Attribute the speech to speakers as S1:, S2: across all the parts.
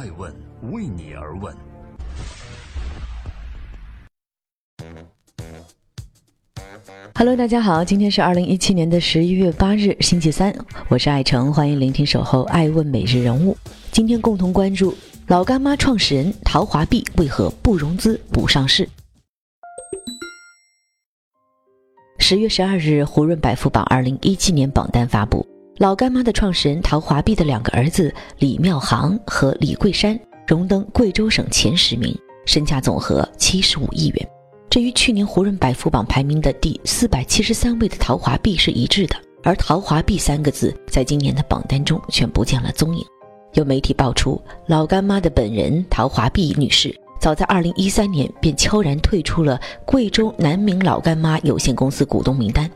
S1: 爱问为你而问。
S2: Hello，大家好，今天是二零一七年的十一月八日，星期三，我是爱成，欢迎聆听守候爱问每日人物。今天共同关注老干妈创始人陶华碧为何不融资不上市。十月十二日，胡润百富榜二零一七年榜单发布，老干妈的创始人陶华碧的两个儿子李妙航和李桂山荣登贵州省前十名，身价总和七十五亿元。这与去年胡润百富榜排名的第四百七十三位的陶华碧是一致的，而陶华碧三个字在今年的榜单中却不见了踪影。有媒体爆出，老干妈的本人陶华碧女士早在二零一三年便悄然退出了贵州南明老干妈有限公司股东名单。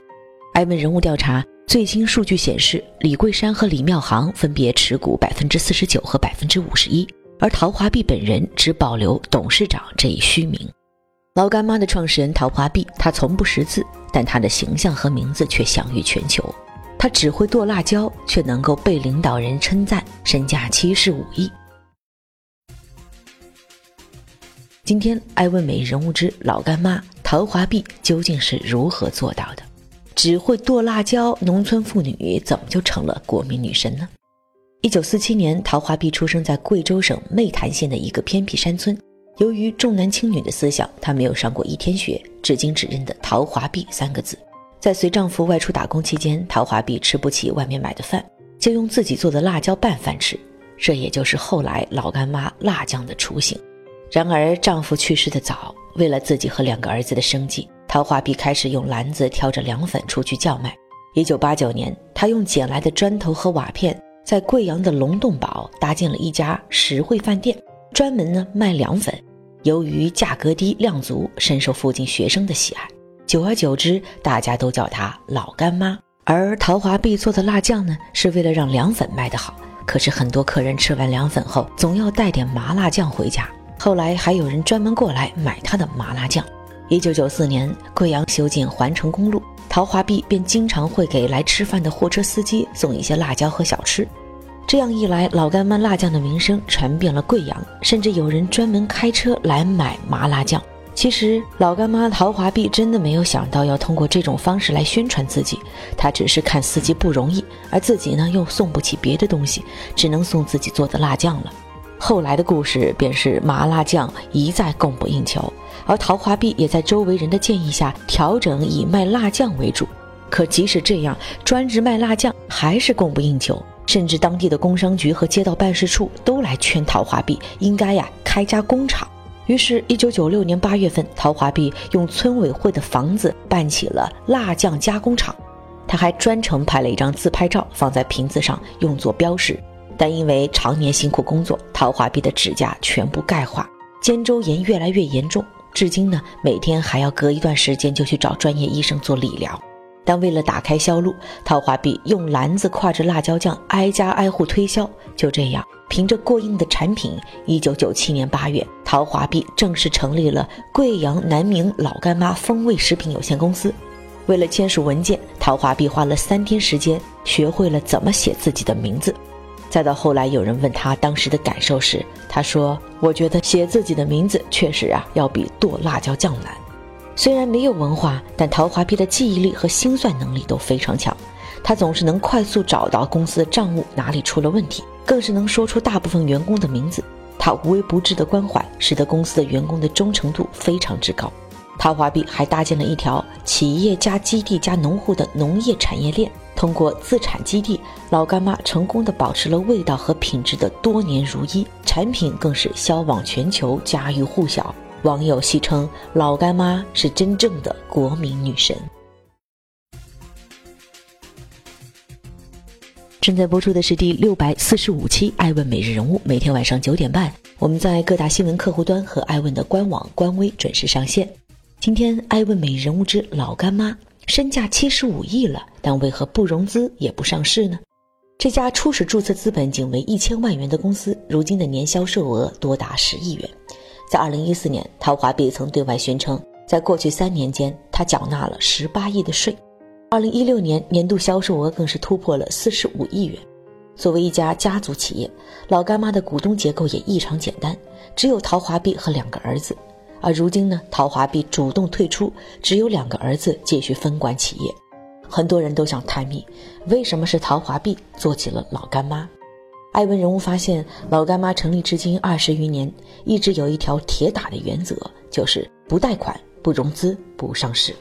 S2: 艾问人物调查最新数据显示，李桂山和李妙航分别持股百分之四十九和百分之五十一，而陶华碧本人只保留董事长这一虚名。老干妈的创始人陶华碧，他从不识字，但他的形象和名字却享誉全球。他只会剁辣椒，却能够被领导人称赞，身价七十五亿。今天，爱问美人物之老干妈陶华碧究竟是如何做到的？只会剁辣椒，农村妇女怎么就成了国民女神呢？一九四七年，陶华碧出生在贵州省湄潭县的一个偏僻山村。由于重男轻女的思想，她没有上过一天学，至今只认得“陶华碧”三个字。在随丈夫外出打工期间，陶华碧吃不起外面买的饭，就用自己做的辣椒拌饭吃，这也就是后来老干妈辣酱的雏形。然而，丈夫去世的早，为了自己和两个儿子的生计，陶华碧开始用篮子挑着凉粉出去叫卖。一九八九年，他用捡来的砖头和瓦片，在贵阳的龙洞堡搭建了一家实惠饭店。专门呢卖凉粉，由于价格低、量足，深受附近学生的喜爱。久而久之，大家都叫他老干妈。而陶华碧做的辣酱呢，是为了让凉粉卖得好。可是很多客人吃完凉粉后，总要带点麻辣酱回家。后来还有人专门过来买他的麻辣酱。一九九四年，贵阳修建环城公路，陶华碧便经常会给来吃饭的货车司机送一些辣椒和小吃。这样一来，老干妈辣酱的名声传遍了贵阳，甚至有人专门开车来买麻辣酱。其实，老干妈陶华碧真的没有想到要通过这种方式来宣传自己，她只是看司机不容易，而自己呢又送不起别的东西，只能送自己做的辣酱了。后来的故事便是麻辣酱一再供不应求，而陶华碧也在周围人的建议下调整以卖辣酱为主。可即使这样，专职卖辣酱还是供不应求。甚至当地的工商局和街道办事处都来劝陶华碧应该呀开家工厂。于是，一九九六年八月份，陶华碧用村委会的房子办起了辣酱加工厂。他还专程拍了一张自拍照放在瓶子上用作标识。但因为常年辛苦工作，陶华碧的指甲全部钙化，肩周炎越来越严重，至今呢每天还要隔一段时间就去找专业医生做理疗。但为了打开销路，陶华碧用篮子挎着辣椒酱挨家挨户推销。就这样，凭着过硬的产品，一九九七年八月，陶华碧正式成立了贵阳南明老干妈风味食品有限公司。为了签署文件，陶华碧花了三天时间学会了怎么写自己的名字。再到后来，有人问他当时的感受时，他说：“我觉得写自己的名字确实啊，要比剁辣椒酱难。”虽然没有文化，但陶华碧的记忆力和心算能力都非常强。他总是能快速找到公司的账务哪里出了问题，更是能说出大部分员工的名字。他无微不至的关怀，使得公司的员工的忠诚度非常之高。陶华碧还搭建了一条企业加基地加农户的农业产业链，通过自产基地，老干妈成功的保持了味道和品质的多年如一，产品更是销往全球，家喻户晓。网友戏称老干妈是真正的国民女神。正在播出的是第六百四十五期《爱问每日人物》，每天晚上九点半，我们在各大新闻客户端和爱问的官网官微准时上线。今天《爱问每日人物》之老干妈身价七十五亿了，但为何不融资也不上市呢？这家初始注册资本仅为一千万元的公司，如今的年销售额多达十亿元。在二零一四年，陶华碧曾对外宣称，在过去三年间，他缴纳了十八亿的税。二零一六年年度销售额更是突破了四十五亿元。作为一家家族企业，老干妈的股东结构也异常简单，只有陶华碧和两个儿子。而如今呢，陶华碧主动退出，只有两个儿子继续分管企业。很多人都想探秘，为什么是陶华碧做起了老干妈？艾文人物发现，老干妈成立至今二十余年，一直有一条铁打的原则，就是不贷款、不融资、不上市。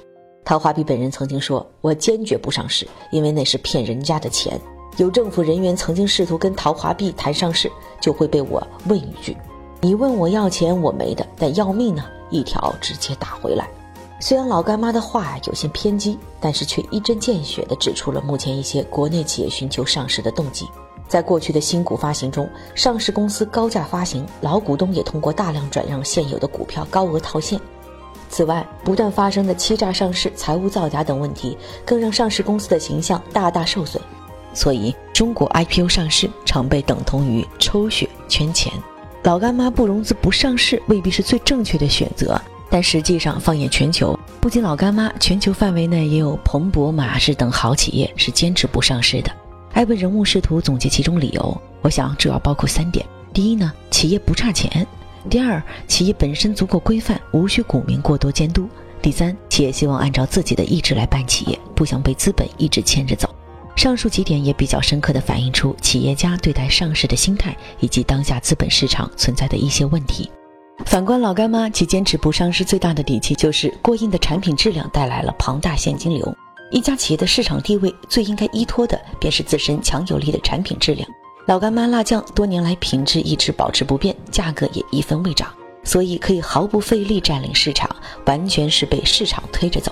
S2: 陶华碧本人曾经说：“我坚决不上市，因为那是骗人家的钱。”有政府人员曾经试图跟陶华碧谈上市，就会被我问一句。你问我要钱，我没的，但要命呢，一条直接打回来。虽然老干妈的话有些偏激，但是却一针见血地指出了目前一些国内企业寻求上市的动机。在过去的新股发行中，上市公司高价发行，老股东也通过大量转让现有的股票高额套现。此外，不断发生的欺诈上市、财务造假等问题，更让上市公司的形象大大受损。所以，中国 IPO 上市常被等同于抽血圈钱。老干妈不融资不上市未必是最正确的选择，但实际上放眼全球，不仅老干妈，全球范围内也有彭博、马氏等好企业是坚持不上市的。艾文人物试图总结其中理由，我想主要包括三点：第一呢，企业不差钱；第二，企业本身足够规范，无需股民过多监督；第三，企业希望按照自己的意志来办企业，不想被资本一直牵着走。上述几点也比较深刻地反映出企业家对待上市的心态，以及当下资本市场存在的一些问题。反观老干妈，其坚持不上市最大的底气就是过硬的产品质量带来了庞大现金流。一家企业的市场地位最应该依托的便是自身强有力的产品质量。老干妈辣酱多年来品质一直保持不变，价格也一分未涨，所以可以毫不费力占领市场，完全是被市场推着走。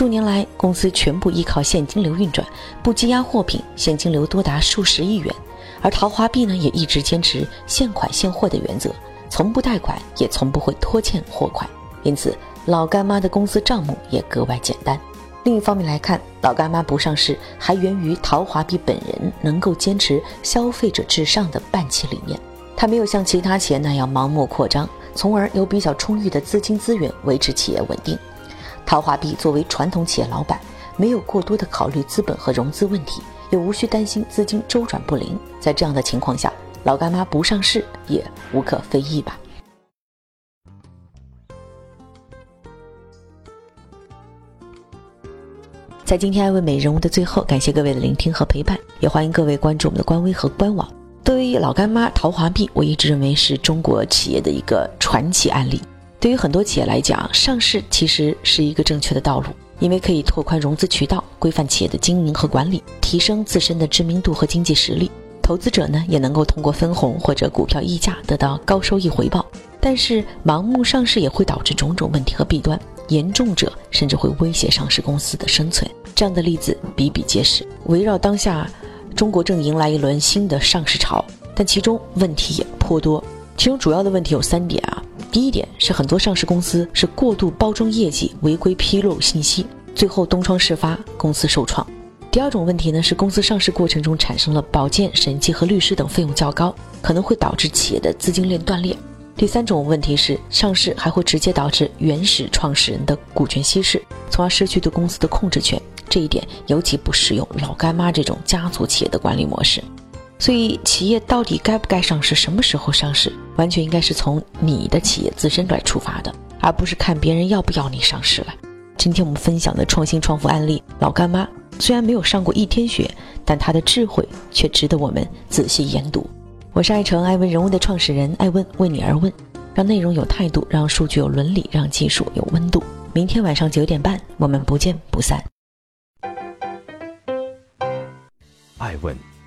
S2: 数年来，公司全部依靠现金流运转，不积压货品，现金流多达数十亿元。而陶华碧呢，也一直坚持现款现货的原则，从不贷款，也从不会拖欠货款。因此，老干妈的公司账目也格外简单。另一方面来看，老干妈不上市，还源于陶华碧本人能够坚持消费者至上的办企理念。他没有像其他企业那样盲目扩张，从而有比较充裕的资金资源维持企业稳定。陶华碧作为传统企业老板，没有过多的考虑资本和融资问题，也无需担心资金周转不灵。在这样的情况下，老干妈不上市也无可非议吧。在今天爱问美人物的最后，感谢各位的聆听和陪伴，也欢迎各位关注我们的官微和官网。对于老干妈陶华碧，我一直认为是中国企业的一个传奇案例。对于很多企业来讲，上市其实是一个正确的道路，因为可以拓宽融资渠道，规范企业的经营和管理，提升自身的知名度和经济实力。投资者呢，也能够通过分红或者股票溢价得到高收益回报。但是，盲目上市也会导致种种问题和弊端，严重者甚至会威胁上市公司的生存。这样的例子比比皆是。围绕当下，中国正迎来一轮新的上市潮，但其中问题也颇多。其中主要的问题有三点啊。第一点是很多上市公司是过度包装业绩，违规披露信息，最后东窗事发，公司受创。第二种问题呢是公司上市过程中产生了保荐、审计和律师等费用较高，可能会导致企业的资金链断裂。第三种问题是上市还会直接导致原始创始人的股权稀释，从而失去对公司的控制权。这一点尤其不适用老干妈这种家族企业的管理模式。所以，企业到底该不该上市，什么时候上市，完全应该是从你的企业自身来出发的，而不是看别人要不要你上市了。今天我们分享的创新创富案例，老干妈虽然没有上过一天学，但她的智慧却值得我们仔细研读。我是爱成爱问人物的创始人，爱问为你而问，让内容有态度，让数据有伦理，让技术有温度。明天晚上九点半，我们不见不散。
S1: 爱问。